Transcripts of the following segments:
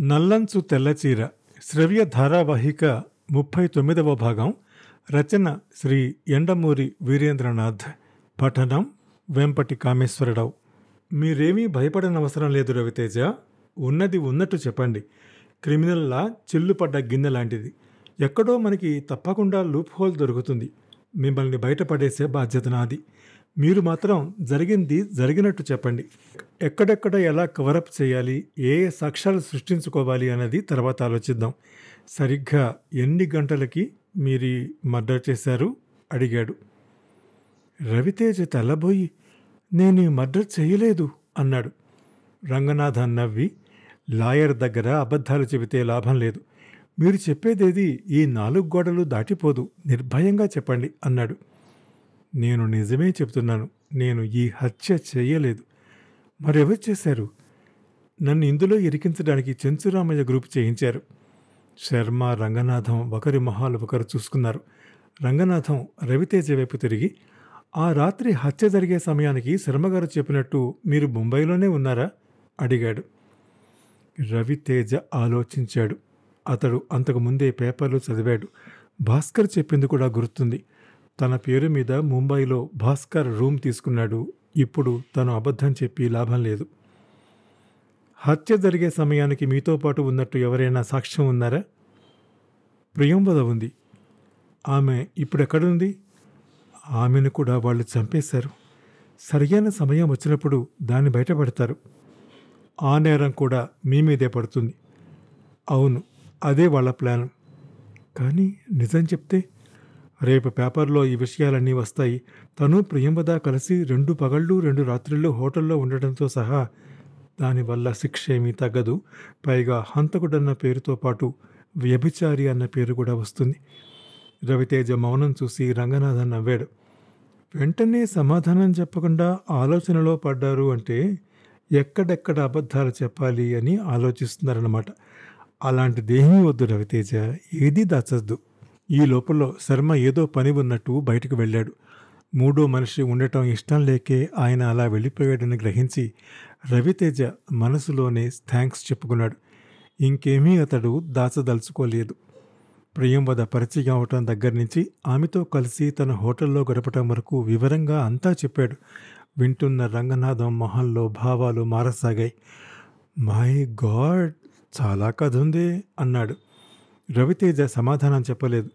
నల్లంచు తెల్లచీర శ్రవ్య ధారావాహిక ముప్పై తొమ్మిదవ భాగం రచన శ్రీ ఎండమూరి వీరేంద్రనాథ్ పఠనం వెంపటి కామేశ్వరరావు. మీరేమీ భయపడనవసరం లేదు రవితేజ ఉన్నది ఉన్నట్టు చెప్పండి. క్రిమినల్లా చిల్లుపడ్డ గిన్నె లాంటిది. ఎక్కడో మనకి తప్పకుండా లూప్ హోల్ దొరుకుతుంది. మిమ్మల్ని బయటపడేసే బాధ్యత నాది. మీరు మాత్రం జరిగింది జరిగినట్టు చెప్పండి. ఎక్కడెక్కడ ఎలా కవరప్ చేయాలి ఏ సాక్ష్యాలు సృష్టించుకోవాలి అన్నది తర్వాత ఆలోచిద్దాం. సరిగ్గా ఎన్ని గంటలకి మీరు మర్డర్ చేశారు? అడిగాడు. రవితేజ తెల్లబోయి నేను ఈ మర్డర్ చేయలేదు అన్నాడు. రంగనాథన్ నవ్వి లాయర్ దగ్గర అబద్ధాలు చెబితే లాభం లేదు. మీరు చెప్పేదేది ఈ నాలుగు గోడలు దాటిపోదు. నిర్భయంగా చెప్పండి అన్నాడు. నేను నిజమే చెప్తున్నాను నేను ఈ హత్య చేయలేదు. మరెవరు చేశారు? నన్ను ఇందులో ఇరికించడానికి చెంచురామయ్య గ్రూప్ చేయించారు. శర్మ రంగనాథం ఒకరి మొహాలు ఒకరు చూసుకున్నారు. రంగనాథం రవితేజ వైపు తిరిగి ఆ రాత్రి హత్య జరిగే సమయానికి శర్మగారు చెప్పినట్టు మీరు ముంబైలోనే ఉన్నారా? అడిగాడు. రవితేజ ఆలోచించాడు. అతడు అంతకు ముందే పేపర్లు చదివాడు. భాస్కర్ చెప్పింది కూడా గుర్తుంది. తన పేరు మీద ముంబైలో భాస్కర్ రూమ్ తీసుకున్నాడు. ఇప్పుడు తను అబద్ధం చెప్పి లాభం లేదు. హత్య జరిగే సమయానికి మీతో పాటు ఉన్నట్టు ఎవరైనా సాక్ష్యం ఉన్నారా? ప్రియంవద ఉంది. ఆమె ఇప్పుడెక్కడుంది? ఆమెను కూడా వాళ్ళు చంపేశారు. సరియైన సమయం వచ్చినప్పుడు దాన్ని బయటపడతారు. ఆ నేరం కూడా మీ మీదే పడుతుంది. అవును అదే వాళ్ళ ప్లాన్. కానీ నిజం చెప్తే రేపు పేపర్లో ఈ విషయాలన్నీ వస్తాయి. తను ప్రియంవద కలిసి రెండు పగళ్ళు రెండు రాత్రులు హోటల్లో ఉండటంతో సహా దానివల్ల శిక్ష ఏమీ తగ్గదు. పైగా హంతకుడన్న పేరుతో పాటు వ్యభిచారి అన్న పేరు కూడా వస్తుంది. రవితేజ మౌనం చూసి రంగనాథన్ నవ్వాడు. వెంటనే సమాధానం చెప్పకుండా ఆలోచనలో పడ్డారు అంటే ఎక్కడెక్కడ అబద్ధాలు చెప్పాలి అని ఆలోచిస్తున్నారన్నమాట. అలాంటిదేమీ వద్దు రవితేజ ఏదీ దాచద్దు. ఈ లోపల శర్మ ఏదో పని ఉన్నట్టు బయటకు వెళ్ళాడు. మూడో మనిషి ఉండటం ఇష్టం లేకే ఆయన అలా వెళ్ళిపోయాడని గ్రహించి రవితేజ మనసులోనే థ్యాంక్స్ చెప్పుకున్నాడు. ఇంకేమీ అతడు దాచదలుచుకోలేదు. ప్రియంవద పరిచయం అవటం దగ్గర నుంచి ఆమెతో కలిసి తన హోటల్లో గడపటం వరకు వివరంగా అంతా చెప్పాడు. వింటున్న రంగనాథం మొహంలో భావాలు మారసాగాయి. మై గాడ్ చాలా కథ ఉందే అన్నాడు. రవితేజ సమాధానం చెప్పలేదు.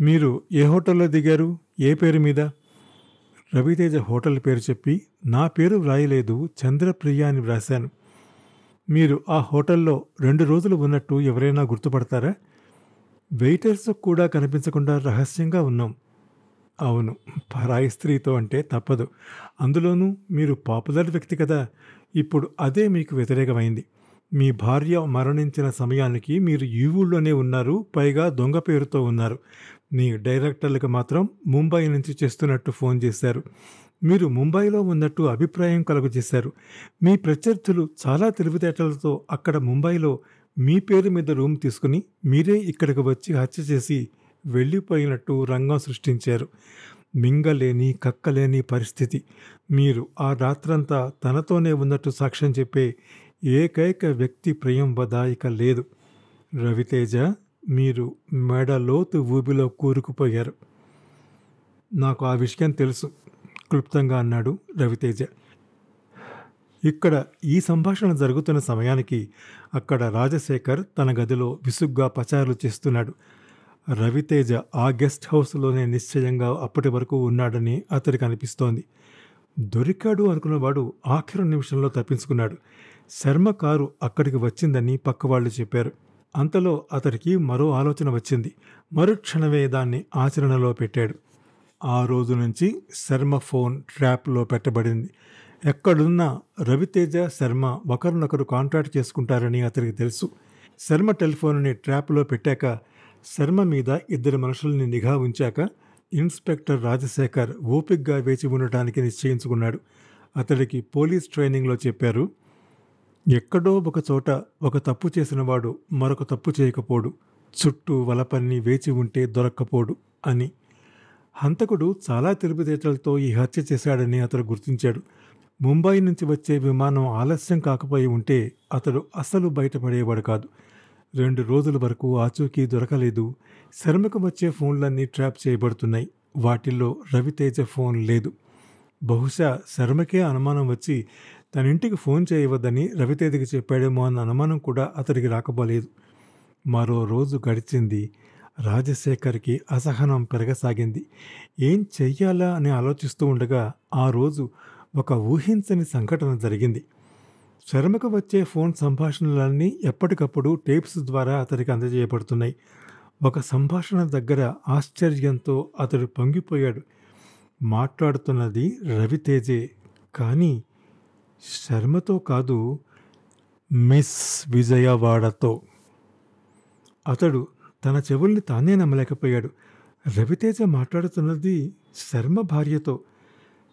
మీరు ఏ హోటల్లో దిగారు? ఏ పేరు మీద? రవితేజ హోటల్ పేరు చెప్పి నా పేరు వ్రాయలేదు చంద్రప్రియ అని వ్రాశాను. మీరు ఆ హోటల్లో రెండు రోజులు ఉన్నట్టు ఎవరైనా గుర్తుపడతారా? వెయిటర్స్ కూడా కనిపించకుండా రహస్యంగా ఉన్నాం. అవును పరాయి స్త్రీతో అంటే తప్పదు. అందులోనూ మీరు పాపులర్ వ్యక్తి కదా. ఇప్పుడు అదే మీకు వ్యతిరేకమైంది. మీ భార్య మరణించిన సమయానికి మీరు ఈ ఊళ్ళోనే ఉన్నారు పైగా దొంగ పేరుతో ఉన్నారు. మీ డైరెక్టర్లకు మాత్రం ముంబై నుంచి చేస్తున్నట్టు ఫోన్ చేశారు. మీరు ముంబైలో ఉన్నట్టు అభిప్రాయం కలుగజేశారు. మీ ప్రత్యర్థులు చాలా తెలివితేటలతో అక్కడ ముంబైలో మీ పేరు మీద రూమ్ తీసుకుని మీరే ఇక్కడికి వచ్చి హత్య చేసి వెళ్ళిపోయినట్టు రంగం సృష్టించారు. మింగలేని కక్కలేని పరిస్థితి. మీరు ఆ రాత్రంతా తనతోనే ఉన్నట్టు సాక్ష్యం చెప్పే ఏకైక వ్యక్తి ప్రియం వదాయిక లేదు. రవితేజ మీరు మెడలోతు ఊబిలో కూరుకుపోయారు. నాకు ఆ విషయం తెలుసు క్లుప్తంగా అన్నాడు రవితేజ. ఇక్కడ ఈ సంభాషణ జరుగుతున్న సమయానికి అక్కడ రాజశేఖర్ తన గదిలో విసుగ్గా పచారులు చేస్తున్నాడు. రవితేజ ఆ గెస్ట్ హౌస్లోనే నిశ్చయంగా అప్పటి వరకు ఉన్నాడని అతడికి అనిపిస్తోంది. దొరికాడు అనుకున్నవాడు ఆఖరి నిమిషంలో తప్పించుకున్నాడు. శర్మ కారు అక్కడికి వచ్చిందని పక్కవాళ్ళు చెప్పారు. అంతలో అతడికి మరో ఆలోచన వచ్చింది. మరుక్షణమే దాన్ని ఆచరణలో పెట్టాడు. ఆ రోజు నుంచి శర్మ ఫోన్ ట్రాప్లో పెట్టబడింది. ఎక్కడున్నా రవితేజ శర్మ ఒకరినొకరు కాంట్రాక్ట్ చేసుకుంటారని అతనికి తెలుసు. శర్మ టెలిఫోన్ని ట్రాప్లో పెట్టాక శర్మ మీద ఇద్దరు మనుషుల్ని నిఘా ఉంచాక ఇన్స్పెక్టర్ రాజశేఖర్ ఓపిక్గా వేచి ఉండటానికి నిశ్చయించుకున్నాడు. అతడికి పోలీస్ ట్రైనింగ్లో చెప్పారు ఎక్కడో ఒక చోట ఒక తప్పు చేసినవాడు మరొక తప్పు చేయకపోడు. చుట్టూ వలపన్ని వేచి ఉంటే దొరక్కపోడు అని. హంతకుడు చాలా తెలివితేటలతో ఈ హత్య చేశాడని అతడు గుర్తించాడు. ముంబై నుంచి వచ్చే విమానం ఆలస్యం కాకపోయి ఉంటే అతడు అసలు బయటపడేవాడు కాదు. రెండు రోజుల వరకు ఆచూకీ దొరకలేదు. శర్మకు వచ్చే ఫోన్లన్నీ ట్రాప్ చేయబడుతున్నాయి. వాటిల్లో రవితేజ ఫోన్ లేదు. బహుశా శర్మకే అనుమానం వచ్చి తన ఇంటికి ఫోన్ చేయవద్దని రవితేజకి చెప్పాడేమో అన్న అనుమానం కూడా అతడికి రాకపోలేదు మరో రోజు గడిచింది. రాజశేఖర్కి అసహనం పెరగసాగింది. ఏం చెయ్యాలా అని ఆలోచిస్తూ ఉండగా ఆ రోజు ఒక ఊహించని సంఘటన జరిగింది. శర్మకు వచ్చే ఫోన్ సంభాషణలన్నీ ఎప్పటికప్పుడు టేప్స్ ద్వారా అతడికి అందజేయబడుతున్నాయి. ఒక సంభాషణ దగ్గర ఆశ్చర్యంతో అతడు పొంగిపోయాడు. మాట్లాడుతున్నది రవితేజే కానీ శర్మతో కాదు మిస్ విజయవాడతో. అతడు తన చెవుల్ని తానే నమ్మలేకపోయాడు. రవితేజ మాట్లాడుతున్నది శర్మ భార్యతో.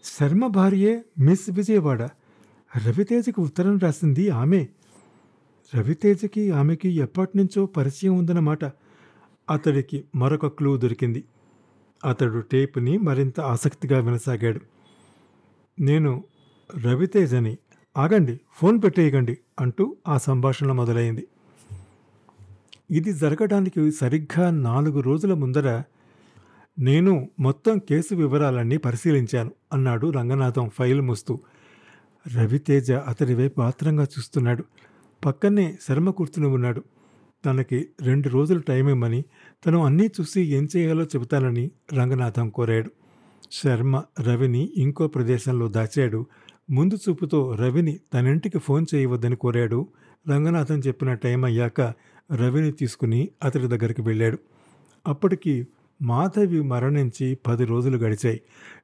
శర్మ భార్యే మిస్ విజయవాడ. రవితేజకి ఉత్తరం రాసింది ఆమె. రవితేజకి ఆమెకి ఎప్పటి నుంచో పరిచయం ఉందన్నమాట. అతడికి మరొక క్లూ దొరికింది. అతడు టేపుని మరింత ఆసక్తిగా వినసాగాడు. నేను రవితేజని ఆగండి ఫోన్ పెట్టేయకండి అంటూ ఆ సంభాషణ మొదలైంది. ఇది జరగడానికి సరిగ్గా నాలుగు రోజుల ముందర నేను మొత్తం కేసు వివరాలన్నీ పరిశీలించాను అన్నాడు రంగనాథం ఫైల్ మూస్తూ. రవితేజ అతడి వైపు ఆత్రంగా చూస్తున్నాడు. పక్కనే శర్మ కూర్చుని ఉన్నాడు. తనకి రెండు రోజులు టైం ఇమ్మని తను అన్నీ చూసి ఏం చేయాలో చెబుతానని రంగనాథం కోరాడు. శర్మ రవిని ఇంకో ప్రదేశంలో దాచాడు. ముందు చూపుతో రవిని తనింటికి ఫోన్ చేయవద్దని కోరాడు. రంగనాథం చెప్పిన టైం అయ్యాక రవిని తీసుకుని అతడి దగ్గరికి వెళ్ళాడు. అప్పటికి మాధవి మరణించి పది రోజులు గడిచాయి.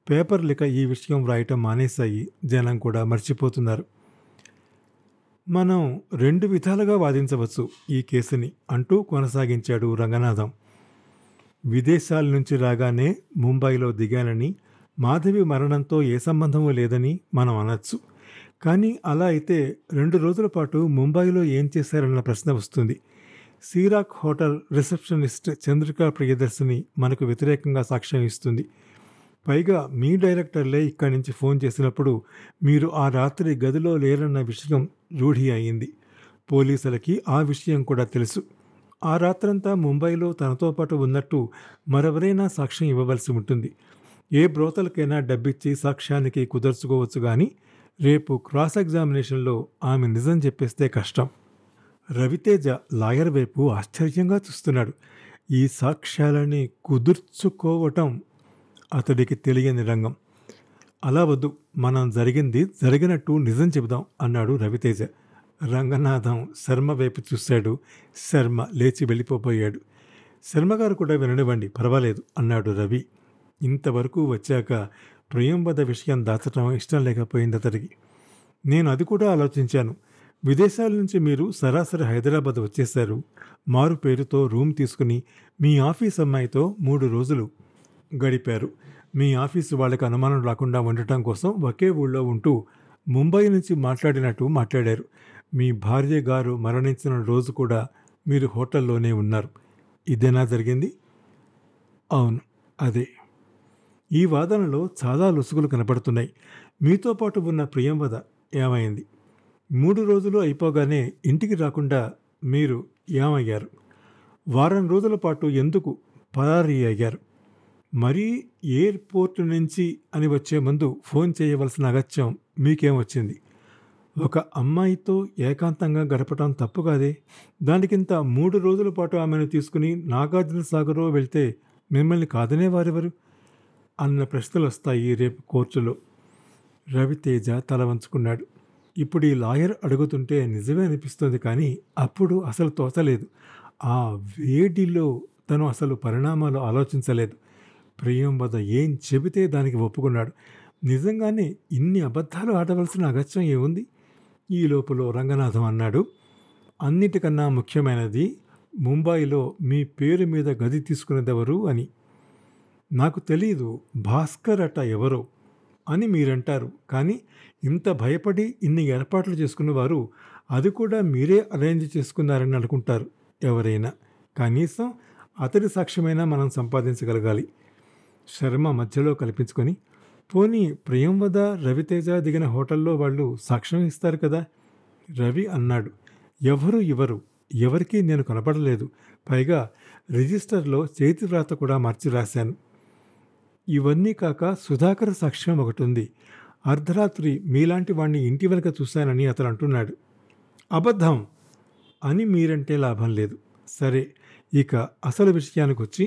పేపర్లిక ఈ విషయం వ్రాయటం మానేశాయి. జనం కూడా మర్చిపోతున్నారు. మనం రెండు విధాలుగా వాదించవచ్చు ఈ కేసుని అంటూ కొనసాగించాడు రంగనాథం. విదేశాల నుంచి రాగానే ముంబైలో దిగానని మాధవి మరణంతో ఏ సంబంధమూ లేదని మనం అనొచ్చు. కానీ అలా అయితే రెండు రోజుల పాటు ముంబైలో ఏం చేశారన్న ప్రశ్న వస్తుంది. సీరాక్ హోటల్ రిసెప్షనిస్ట్ చంద్రికా ప్రియదర్శిని మనకు వ్యతిరేకంగా సాక్ష్యం ఇస్తుంది. పైగా మీ డైరెక్టర్లే ఇక్కడి నుంచి ఫోన్ చేసినప్పుడు మీరు ఆ రాత్రి గదిలో లేరన్న విషయం రూఢి అయింది. పోలీసులకి ఆ విషయం కూడా తెలుసు. ఆ రాత్రంతా ముంబైలో తనతో పాటు ఉన్నట్టు మరెవరైనా సాక్ష్యం ఇవ్వవలసి ఉంటుంది. ఏ బ్రోతలకైనా డబ్బిచ్చి సాక్ష్యానికి కుదర్చుకోవచ్చు కానీ రేపు క్రాస్ ఎగ్జామినేషన్లో ఆమె నిజం చెప్పేస్తే కష్టం. రవితేజ లాయర్ వైపు ఆశ్చర్యంగా చూస్తున్నాడు. ఈ సాక్ష్యాలని కుదుర్చుకోవటం అతడికి తెలియని రంగం. అలా వద్దు మనం జరిగింది జరిగినట్టు నిజం చెబుదాం అన్నాడు రవితేజ. రంగనాథం శర్మ వైపు చూశాడు. శర్మ లేచి వెళ్ళిపోబోయాడు. శర్మగారు కూడా విననివ్వండి పర్వాలేదు అన్నాడు రవి. ఇంతవరకు వచ్చాక ప్రియంవద విషయం దాచటం ఇష్టం లేకపోయింది అతడికి. నేను అది కూడా ఆలోచించాను. విదేశాల నుంచి మీరు సరాసరి హైదరాబాద్ వచ్చేశారు. మారు పేరుతో రూమ్ తీసుకుని మీ ఆఫీస్ అమ్మాయితో మూడు రోజులు గడిపారు. మీ ఆఫీసు వాళ్ళకి అనుమానం రాకుండా ఉండటం కోసం ఒకే ఊళ్ళో ఉంటూ ముంబై నుంచి మాట్లాడినట్టు మాట్లాడారు. మీ భార్య గారు మరణించిన రోజు కూడా మీరు హోటల్లోనే ఉన్నారు. ఇదేనా జరిగింది? అవును అదే. ఈ వాదనలో చాలా లొసుగులు కనపడుతున్నాయి. మీతో పాటు ఉన్న ప్రియంవద ఏమైంది? మూడు రోజులు అయిపోగానే ఇంటికి రాకుండా మీరు ఏమయ్యారు? వారం రోజుల పాటు ఎందుకు పరారీ అయ్యారు? మరీ ఎయిర్పోర్ట్ నుంచి అని వచ్చే ముందు ఫోన్ చేయవలసిన అగత్యం మీకేం వచ్చింది? ఒక అమ్మాయితో ఏకాంతంగా గడపటం తప్పు కాదే? దానికింత మూడు రోజుల పాటు ఆమెను తీసుకుని నాగార్జున సాగరో వెళ్తే మిమ్మల్ని కాదనే వారెవరు అన్న ప్రశ్నలు వస్తాయి రేపు కోర్టులో. రవితేజ తల వంచుకున్నాడు. ఇప్పుడు ఈ లాయర్ అడుగుతుంటే నిజమే అనిపిస్తుంది కానీ అప్పుడు అసలు తోచలేదు ఆ వేడిలో తను అసలు పరిణామాలు ఆలోచించలేదు. ప్రియం వద ఏం చెబితే దానికి ఒప్పుకున్నాడు. నిజంగానే ఇన్ని అబద్ధాలు ఆడవలసిన అగత్యం ఏముంది? ఈ లోపల రంగనాథం అన్నాడు. అన్నిటికన్నా ముఖ్యమైనది ముంబైలో మీ పేరు మీద గది తీసుకునేదెవరు అని. నాకు తెలియదు భాస్కర్ అట ఎవరో అని మీరంటారు. కానీ ఇంత భయపడి ఇన్ని ఏర్పాట్లు చేసుకున్నవారు అది కూడా మీరే అరేంజ్ చేసుకున్నారని అనుకుంటారు ఎవరైనా. కనీసం అతడి సాక్ష్యమైనా మనం సంపాదించగలగాలి. శర్మ మధ్యలో కల్పించుకొని పోనీ ప్రియంవద రవితేజ దిగిన హోటల్లో వాళ్ళు సాక్ష్యం ఇస్తారు కదా? రవి అన్నాడు ఎవరు ఇవ్వరు. ఎవరికీ నేను కనపడలేదు పైగా రిజిస్టర్లో చేతి వ్రాత కూడా మార్చి రాశాను. ఇవన్నీ కాక సుధాకర్ సాక్ష్యం ఒకటి ఉంది అర్ధరాత్రి మీలాంటి వాణ్ణి ఇంటి వెనక చూశానని అతను అంటున్నాడు. అబద్ధం! అని మీరంటే లాభం లేదు. సరే ఇక అసలు విషయానికి వచ్చి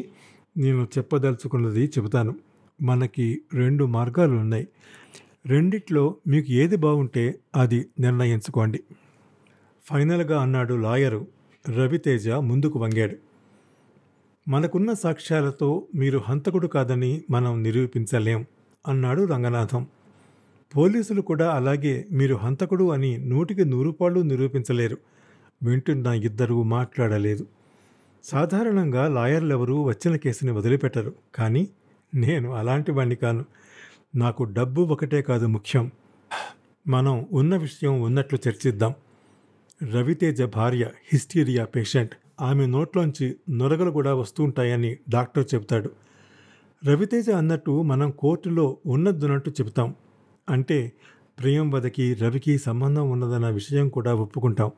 నేను చెప్పదలుచుకున్నది చెబుతాను. మనకి రెండు మార్గాలు ఉన్నాయి రెండిట్లో మీకు ఏది బాగుంటే అది నిర్ణయించుకోండి. ఫైనల్గా అన్నాడు లాయరు. రవితేజ ముందుకు వంగాడు. మనకున్న సాక్ష్యాలతో మీరు హంతకుడు కాదని మనం నిరూపించలేం అన్నాడు రంగనాథం. పోలీసులు కూడా అలాగే మీరు హంతకుడు అని నూటికి నూరుపాళ్ళు నిరూపించలేరు వింటున్న ఇద్దరు మాట్లాడలేదు. సాధారణంగా లాయర్లెవరూ వచ్చిన కేసుని వదిలిపెట్టరు కానీ నేను అలాంటి వాణ్ణి కాను. నాకు డబ్బు ఒకటే కాదు ముఖ్యం. మనం ఉన్న విషయం ఉన్నట్లు చర్చిద్దాం. రవితేజ భార్య హిస్టీరియా పేషెంట్. ఆమె నోట్లోంచి నొరగలు కూడా వస్తుంటాయని డాక్టర్ చెబుతాడు. రవితేజ అన్నట్టు మనం కోర్టులో ఉన్నద్దున్నట్టు చెబుతాం. అంటే ప్రియంవదకి రవికి సంబంధం ఉన్నదన్న విషయం కూడా ఒప్పుకుంటాం.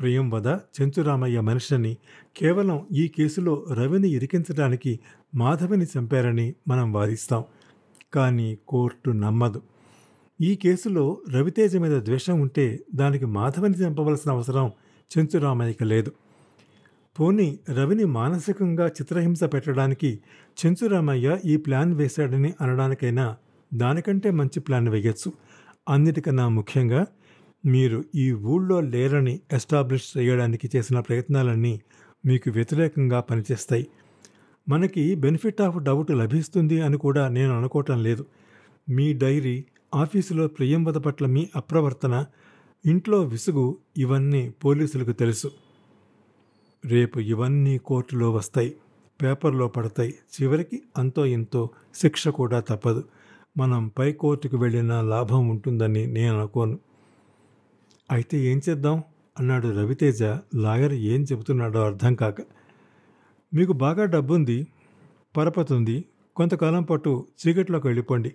ప్రియంవద చెంచురామయ్య మనిషిని కేవలం ఈ కేసులో రవిని ఇరికించడానికి మాధవిని చంపారని మనం వాదిస్తాం. కానీ కోర్టు నమ్మదు. ఈ కేసులో రవితేజ మీద ద్వేషం ఉంటే దానికి మాధవిని చంపవలసిన అవసరం చెంచురామయ్యకి లేదు. పోనీ రవిని మానసికంగా చిత్రహింస పెట్టడానికి చెంచురామయ్య ఈ ప్లాన్ వేశాడని అనడానికైనా దానికంటే మంచి ప్లాన్ వేయచ్చు. అన్నిటికన్నా ముఖ్యంగా మీరు ఈ ఊళ్ళో లేరని ఎస్టాబ్లిష్ చేయడానికి చేసిన ప్రయత్నాలన్నీ మీకు వ్యతిరేకంగా పనిచేస్తాయి. మనకి బెనిఫిట్ ఆఫ్ డౌట్ లభిస్తుంది అని కూడా నేను అనుకోవటం లేదు. మీ డైరీ ఆఫీసులో ప్రియంవద పట్ల మీ అప్రవర్తన ఇంట్లో విసుగు ఇవన్నీ పోలీసులకు తెలుసు. రేపు ఇవన్నీ కోర్టులో వస్తాయి పేపర్లో పడతాయి. చివరికి అంతో ఇంతో శిక్ష కూడా తప్పదు. మనం పై కోర్టుకు వెళ్ళిన లాభం ఉంటుందని నేను అనుకోను. అయితే ఏం చేద్దాం? అన్నాడు రవితేజ. లాయర్ ఏం చెబుతున్నాడో అర్థం కాక. మీకు బాగా డబ్బుంది పరపతుంది. కొంతకాలం పాటు చీకట్లోకి వెళ్ళిపోండి.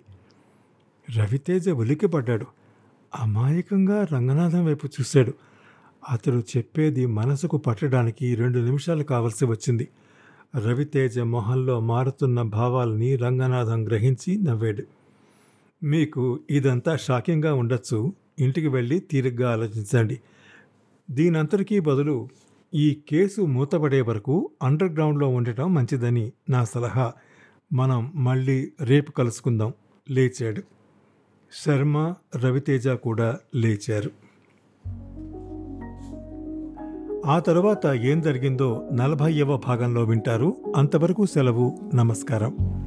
రవితేజ ఉలిక్కిపడ్డాడు. అమాయకంగా రంగనాథం వైపు చూశాడు. అతడు చెప్పేది మనసుకు పట్టడానికి రెండు నిమిషాలు కావలసి వచ్చింది. రవితేజ మొహంలో మారుతున్న భావాల్ని రంగనాథం గ్రహించి నవ్వాడు. మీకు ఇదంతా షాకింగ్గా ఉండొచ్చు. ఇంటికి వెళ్ళి తీరిగ్గా ఆలోచించండి. దీనంతటికీ బదులు ఈ కేసు మూతపడే వరకు అండర్ గ్రౌండ్లో ఉండటం మంచిదని నా సలహా. మనం మళ్ళీ రేపు కలుసుకుందాం. లేచాడు. శర్మ రవితేజ కూడా లేచారు. ఆ తరువాత ఏం జరిగిందో నలభైవ భాగంలో వింటారు. అంతవరకు సెలవు నమస్కారం.